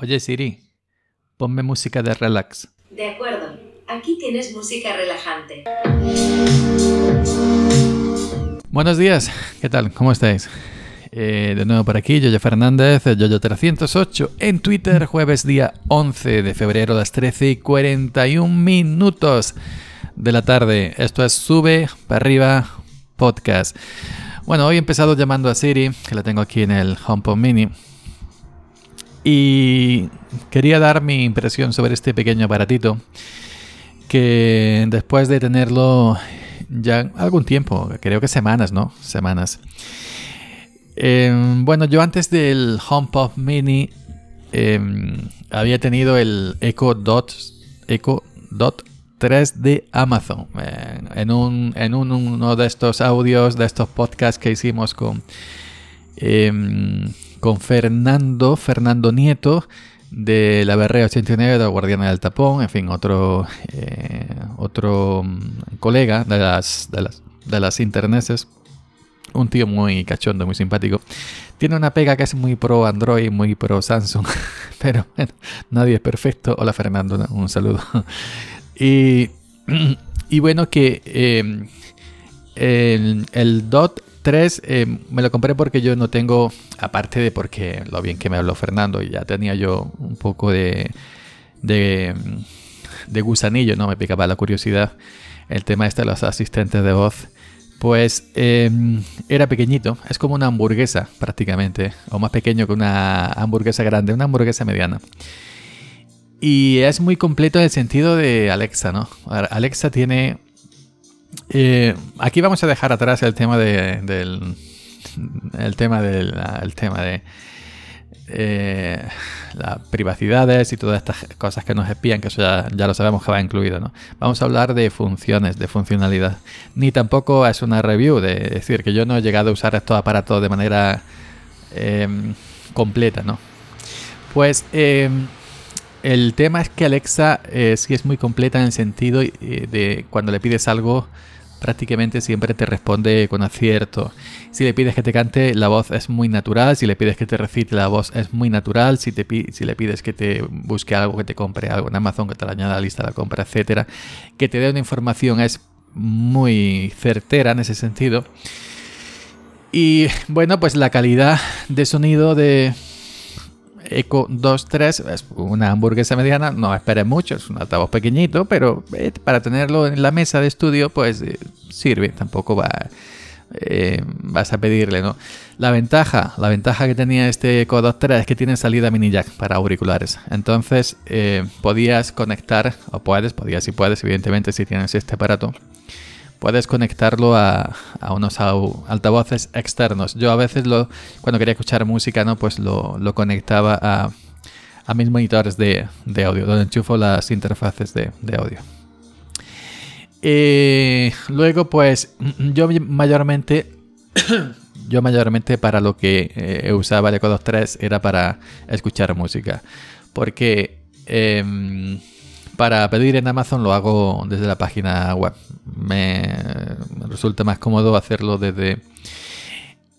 Oye Siri, ponme música de relax. De acuerdo, aquí tienes música relajante. Buenos días, ¿qué tal? ¿Cómo estáis? Eh, de nuevo por aquí, Yoyo Fernández, Yoyo308 en Twitter, jueves día 11 de febrero a las 13 y 41 minutos de la tarde. Esto es Sube para arriba podcast. Bueno, hoy he empezado llamando a Siri, que la tengo aquí en el HomePod Mini. Y quería dar mi impresión sobre este pequeño aparatito que después de tenerlo ya algún tiempo, creo que semanas, ¿no? Semanas. Em, bueno, yo antes del HomePod Mini em, había tenido el Echo Dot, Echo Dot 3 de Amazon. Eh, en, un, en uno de estos audios, de estos podcasts que hicimos con, em, con Fernando, Fernando Nieto de la Berrea 89 de Guardiana del Tapón, en fin, otro, eh, otro mm, colega de las, de las, de las interneses un tío muy cachondo, muy simpático. Tiene una pega que es muy pro Android, muy pro Samsung, pero bueno, nadie es perfecto. Hola Fernando, un saludo. Y, y bueno, que em, el, Dot 3 em, me lo compré porque yo no tengo, aparte de porque lo bien que me habló Fernando, y ya tenía yo un poco de, de, de gusanillo, ¿no? Me picaba la curiosidad el tema este de los asistentes de voz pues em, era pequeñito, es como una hamburguesa prácticamente, o más pequeño que una hamburguesa grande, una hamburguesa mediana. Y es muy completo en el sentido de Alexa, ¿no? Alexa tiene... Eh, aquí vamos a dejar atrás el tema de. El tema del... El tema de eh, las privacidades y todas estas cosas que nos espían, que eso ya, lo sabemos que va incluido. ¿no? Vamos a hablar de funciones, de funcionalidad. Ni tampoco es una review, de decir que yo no he llegado a usar estos aparatos de manera em, completa. ¿no? Pues em, el tema es que Alexa eh, sí es muy completa en el sentido eh, de cuando le pides algo prácticamente siempre te responde con acierto. Si le pides que te cante, la voz es muy natural. Si le pides que te recite, la voz es muy natural. Si, te, si le pides que te busque algo, que te compre algo en Amazon, que te lo añada a la lista de la compra, etcétera, que te dé una información es muy certera en ese sentido. Y bueno, pues la calidad de sonido de, Eco 2.3 es una hamburguesa mediana, no esperes mucho, es un altavoz pequeñito, pero eh, para tenerlo en la mesa de estudio, pues eh, sirve, tampoco eh, vas a pedirle, ¿no? La ventaja, la ventaja que tenía este Eco 2.3 es que tiene salida mini jack para auriculares, entonces podías conectar, o puedes, podías y puedes, evidentemente si tienes este aparato, puedes conectarlo a, unos altavoces externos. Yo a veces lo, cuando quería escuchar música, ¿no? Pues lo, conectaba a, mis monitores de, audio, donde enchufo las interfaces de, audio. Eh, luego, pues, yo mayormente, yo mayormente para lo que eh, usaba el Eco 2.3 era para escuchar música. Porque em, para pedir en Amazon lo hago desde la página web. Me, resulta más cómodo hacerlo desde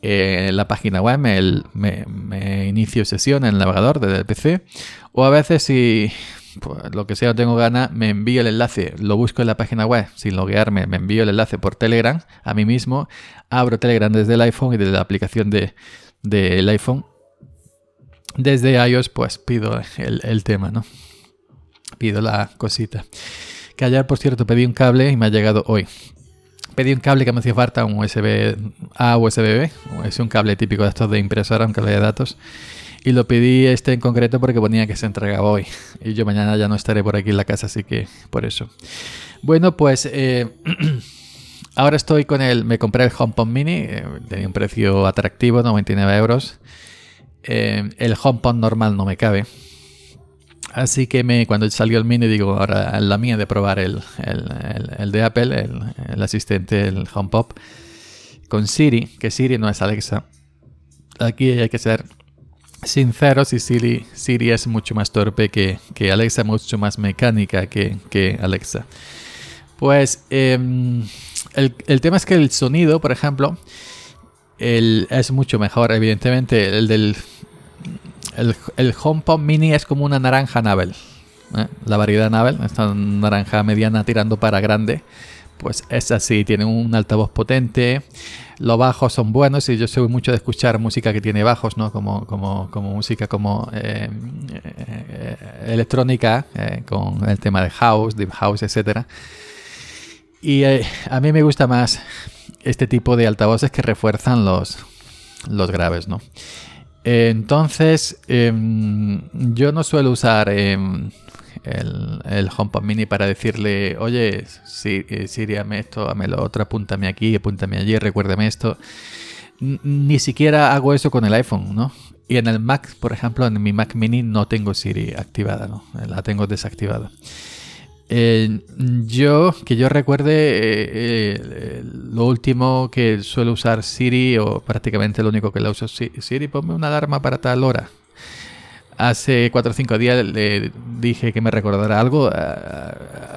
eh, la página web. Me, inicio sesión en el navegador desde el PC. O a veces si pues, lo que sea tengo gana, me envío el enlace, lo busco en la página web sin loguearme, me envío el enlace por Telegram a mí mismo, abro Telegram desde el iPhone y desde la aplicación del de, iPhone. Desde iOS pues pido el tema, ¿no? La cosita. Que ayer, por cierto, pedí un cable y me ha llegado hoy. Pedí un cable que me hacía falta, un USB A USB B. Es un cable típico de estos de impresora, un cable de datos. Y lo pedí este en concreto porque ponía que se entregaba hoy. Y yo mañana ya no estaré por aquí en la casa, así que por eso. Bueno, pues eh, ahora estoy con el... Me compré el HomePod Mini. Eh, tenía un precio atractivo, 99 euros. Eh, el HomePod normal no me cabe. Así que me, cuando salió el mini, digo, ahora la mía de probar el, de Apple, el, asistente, el HomePod, con Siri, que Siri no es Alexa. Aquí hay que ser sinceros y Siri, Siri es mucho más torpe que, Alexa, mucho más mecánica que, Alexa. Pues em, el, tema es que el sonido, por ejemplo, es mucho mejor, evidentemente, el del el, el HomePod Mini es como una naranja Navel. ¿eh? La variedad Navel, esta naranja mediana tirando para grande, pues es así, tiene un altavoz potente, los bajos son buenos y yo soy mucho de escuchar música que tiene bajos, ¿no? Como, como, como música como eh, eh, electrónica, con el tema de house, deep house, etcétera. Y a mí me gusta más este tipo de altavoces que refuerzan los, los graves, ¿no? Entonces, em, yo no suelo usar em, el, HomePod Mini para decirle, oye, eh, Siri, ame esto, ame lo otro, apúntame aquí, apúntame allí, recuérdame esto. ni siquiera hago eso con el iPhone, ¿no? Y en el Mac, por ejemplo, en mi Mac Mini no tengo Siri activada, ¿no? La tengo desactivada. Eh, yo, que yo recuerde, eh, eh, lo último que suelo usar Siri, o prácticamente lo único que la uso Siri, ponme una alarma para tal hora. Hace 4 o 5 días le dije que me recordara algo.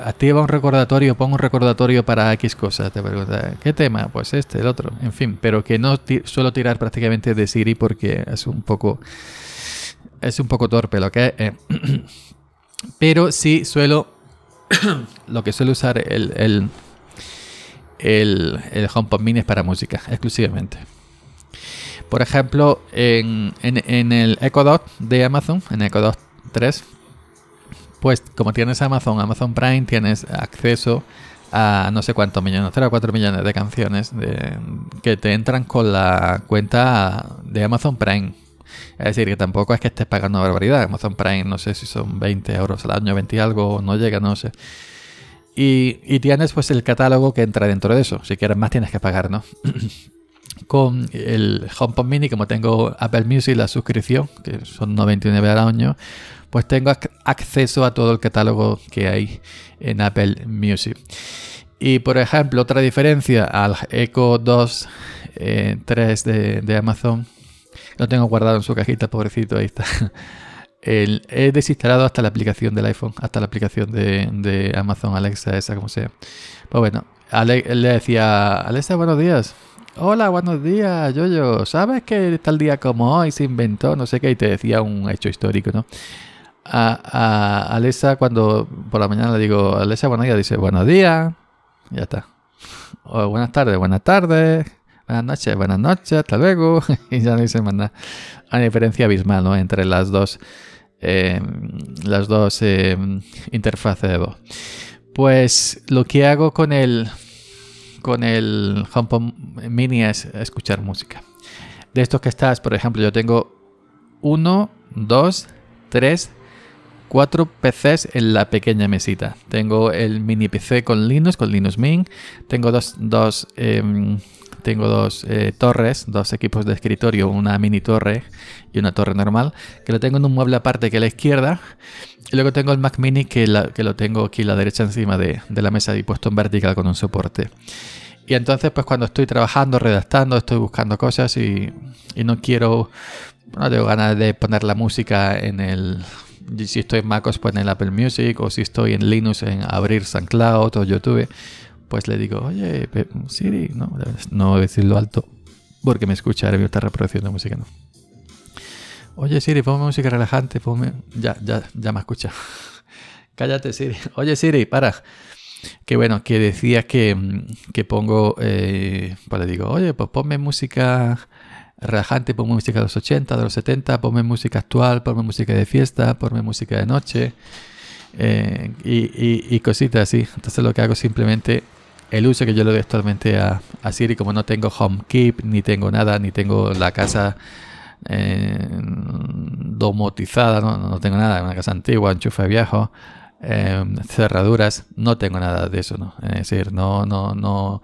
Activa un recordatorio, pongo un recordatorio para X cosas. Te pregunta, ¿qué tema? Pues este, el otro. En fin, pero que no suelo tirar prácticamente de Siri porque es un poco. Es un poco torpe lo que es. pero sí suelo lo que suele usar el, el, el, HomePod Mini es para música, exclusivamente. Por ejemplo, en, en, el Echo Dot de Amazon, en Echo Dot 3, pues como tienes Amazon, Amazon Prime, tienes acceso a no sé cuántos millones, 3 o 4 millones de canciones que te entran con la cuenta de Amazon Prime. Es decir, que tampoco es que estés pagando barbaridad. Amazon Prime, no sé si son 20 euros al año, 20 algo, no llega, no sé. Y, tienes pues el catálogo que entra dentro de eso. Si quieres más tienes que pagar, ¿no? Con el HomePod Mini, como tengo Apple Music, la suscripción, que son 99 al año, pues tengo acceso a todo el catálogo que hay en Apple Music. Y por ejemplo, otra diferencia al Echo 2 3 de, de Amazon lo tengo guardado en su cajita, pobrecito, ahí está. he desinstalado hasta la aplicación del iPhone, hasta la aplicación de, Amazon Alexa, esa como sea. Pues bueno, le decía, Alexa, buenos días. Hola, buenos días, Yoyo. ¿Sabes que tal día como hoy se inventó? No sé qué, y te decía un hecho histórico, ¿no? A, Alexa, cuando por la mañana le digo, Alexa, buenos días, dice, buenos días. Ya está. O buenas tardes, buenas tardes buenas noches, buenas noches, hasta luego. y ya no dice más nada. Una diferencia abismal ¿no? entre las dos, eh, las dos eh, interfaces de voz. Pues lo que hago con el, con el HomePod Mini es escuchar música. De estos que estás, por ejemplo, yo tengo uno, dos, tres, cuatro PCs en la pequeña mesita. Tengo el mini PC con Linux, con Linux Mint. Tengo dos, dos em, tengo dos eh, torres, dos equipos de escritorio, una mini torre y una torre normal, que lo tengo en un mueble aparte que a la izquierda. Y luego tengo el Mac Mini que, lo tengo aquí a la derecha encima de, la mesa y puesto en vertical con un soporte. Y entonces, pues cuando estoy trabajando, redactando, estoy buscando cosas y, no quiero, no tengo ganas de poner la música en el, si estoy en MacOS, pues en el Apple Music, o si estoy en Linux, en abrir SoundCloud o YouTube pues le digo, oye, Siri, no, no decirlo alto porque me escucha, ahora está reproduciendo música, no. Oye Siri, ponme música relajante, ponme... Ya, ya, ya me escucha. Cállate Siri. Oye Siri, para. Que bueno, que decía que, que pongo, eh, pues le digo, oye, pues ponme música relajante, ponme música de los 80, de los 70, ponme música actual, ponme música de fiesta, ponme música de noche. Eh, y, y, cositas así. Entonces lo que hago simplemente el uso que yo le doy actualmente a, Siri, como no tengo HomeKeep, ni tengo nada, ni tengo la casa eh, domotizada, ¿no? tengo nada, una casa antigua, enchufe viejo, eh, cerraduras, no tengo nada de eso, ¿no? Es decir, no, no, no,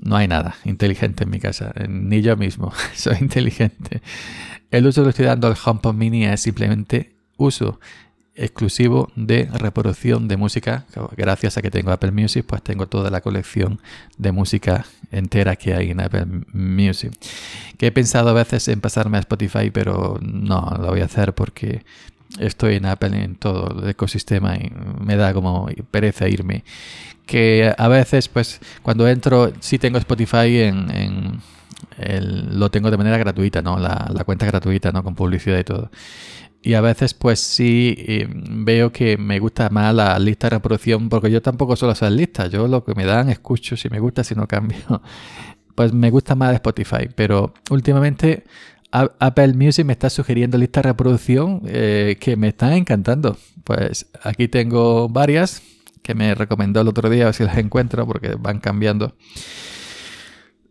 no hay nada inteligente en mi casa, eh, ni yo mismo soy inteligente. El uso que estoy dando al HomePod Mini es simplemente uso exclusivo de reproducción de música. Gracias a que tengo Apple Music, pues tengo toda la colección de música entera que hay en Apple Music. Que he pensado a veces en pasarme a Spotify, pero no lo voy a hacer porque estoy en Apple en todo el ecosistema y me da como pereza irme. Que a veces, pues, cuando entro, sí tengo Spotify en, lo tengo de manera gratuita, ¿no? La, la cuenta gratuita, ¿no? Con publicidad y todo. Y a veces pues sí eh, veo que me gusta más la lista de reproducción porque yo tampoco suelo hacer listas. Yo lo que me dan escucho si me gusta, si no cambio. Pues me gusta más Spotify. Pero últimamente Apple Music me está sugiriendo listas de reproducción eh, que me están encantando. Pues aquí tengo varias que me recomendó el otro día, a ver si las encuentro porque van cambiando.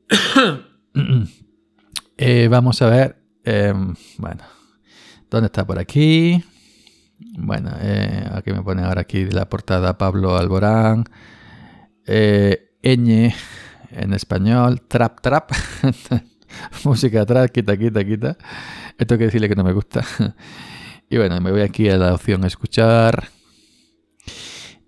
Eh, vamos a ver. Bueno, ¿dónde está por aquí? Bueno, eh, aquí me pone ahora aquí la portada Pablo Alborán. Eh, Eñe en español. Trap, trap. Música atrás, quita, quita, quita. Esto quiere decirle que no me gusta. y bueno, me voy aquí a la opción escuchar.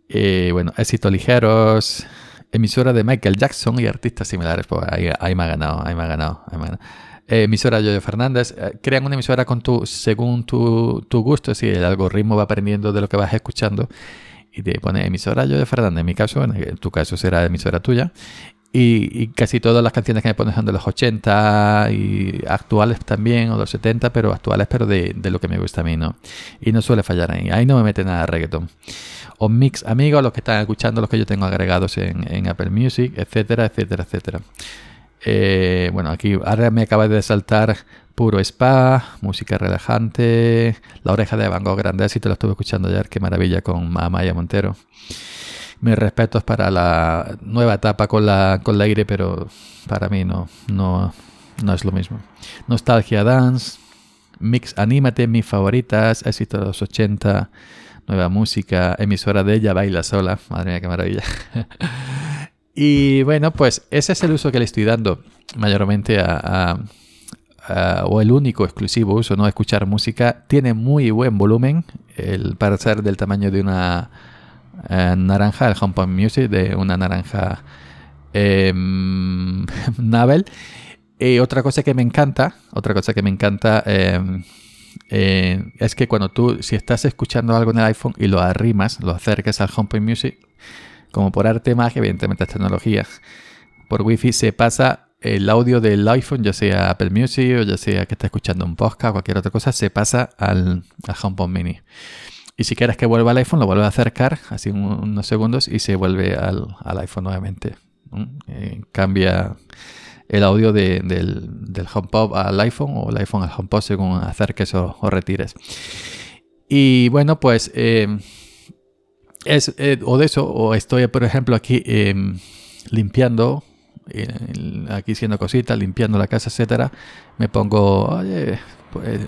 Eh, bueno, éxitos ligeros, emisora de Michael Jackson y artistas similares. Pues ahí, me ha ganado, ahí me ha ganado. Eh, emisora Yoyo Fernández. Eh, crean una emisora con tu, según tu, tu gusto, si el algoritmo va aprendiendo de lo que vas escuchando y te pone emisora Yoyo Fernández. En mi caso, en tu caso será emisora tuya. Y, casi todas las canciones que me pones son de los 80 y actuales también, o los 70, pero actuales, pero de, de, lo que me gusta a mí, ¿no? Y no suele fallar ahí. Ahí no me mete nada reggaeton o mix amigos, los que están escuchando, los que yo tengo agregados en, Apple Music, etcétera, etcétera, etcétera. Eh, bueno, aquí ahora me acaba de saltar puro spa, música relajante, la oreja de Van Gogh grande, si te lo estuve escuchando ayer, qué maravilla con Maya Montero. Mis respetos para la nueva etapa con la, con la aire, pero para mí no, no, no es lo mismo. Nostalgia Dance, Mix Anímate, mis favoritas, éxito de los 80, nueva música, emisora de ella baila sola, madre mía, qué maravilla. y bueno, pues ese es el uso que le estoy dando mayormente a, o el único exclusivo uso, ¿no? Escuchar música. Tiene muy buen volumen, el, para ser del tamaño de una eh, naranja, el HomePod Music, de una naranja eh, Navel. Y otra cosa que me encanta, otra cosa que me encanta em, eh, es que cuando tú, si estás escuchando algo en el iPhone y lo arrimas, lo acercas al HomePod Music, como por arte magia, evidentemente es tecnología, por Wi-Fi se pasa el audio del iPhone, ya sea Apple Music o ya sea que esté escuchando un podcast o cualquier otra cosa, se pasa al, HomePod Mini. Y si quieres que vuelva al iPhone, lo vuelve a acercar, así unos segundos, y se vuelve al, iPhone nuevamente. Eh, cambia el audio del, del HomePod al iPhone o el iPhone al HomePod según acerques o, o retires. Y bueno, pues eh, es eh, o de eso, o estoy por ejemplo aquí eh, limpiando, aquí haciendo cositas, limpiando la casa, etcétera, me pongo, oye, pues,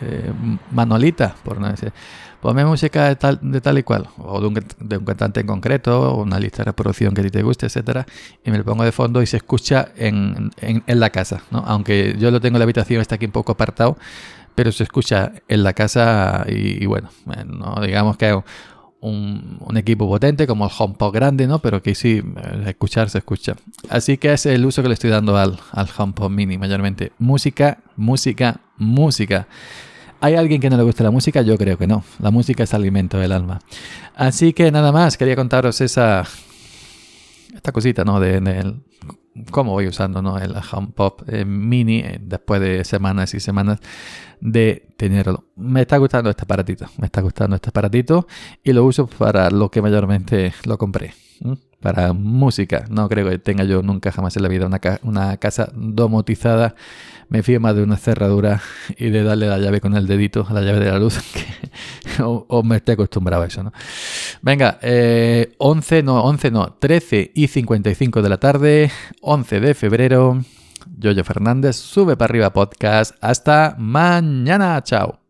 Manolita, por no decir, ponme música de tal, de tal y cual, o de un, de un, cantante en concreto, o una lista de reproducción que a ti te guste, etcétera, y me lo pongo de fondo y se escucha en, en, la casa, ¿no? Aunque yo lo tengo en la habitación, está aquí un poco apartado, pero se escucha en la casa y, bueno, no digamos que un, equipo potente como el HomePod grande, ¿no? Pero que sí, escuchar se escucha. Así que es el uso que le estoy dando al, al HomePod mini mayormente. Música, música, música. ¿Hay alguien que no le guste la música? Yo creo que no. La música es alimento del alma. Así que nada más, quería contaros esa esta cosita, ¿no? De, cómo voy usando ¿no? el HomePod eh, mini eh, después de semanas y semanas de tenerlo. Me está gustando este aparatito, me está gustando este aparatito y lo uso para lo que mayormente lo compré para música. No creo que tenga yo nunca jamás en la vida una, una casa domotizada. Me fío más de una cerradura y de darle la llave con el dedito a la llave de la luz, que, o, me esté acostumbrado a eso, ¿no? Venga, 11, eh, no, 11 no, 13 y 55 de la tarde, 11 de febrero. Yoyo Fernández, sube para arriba podcast. Hasta mañana, chao.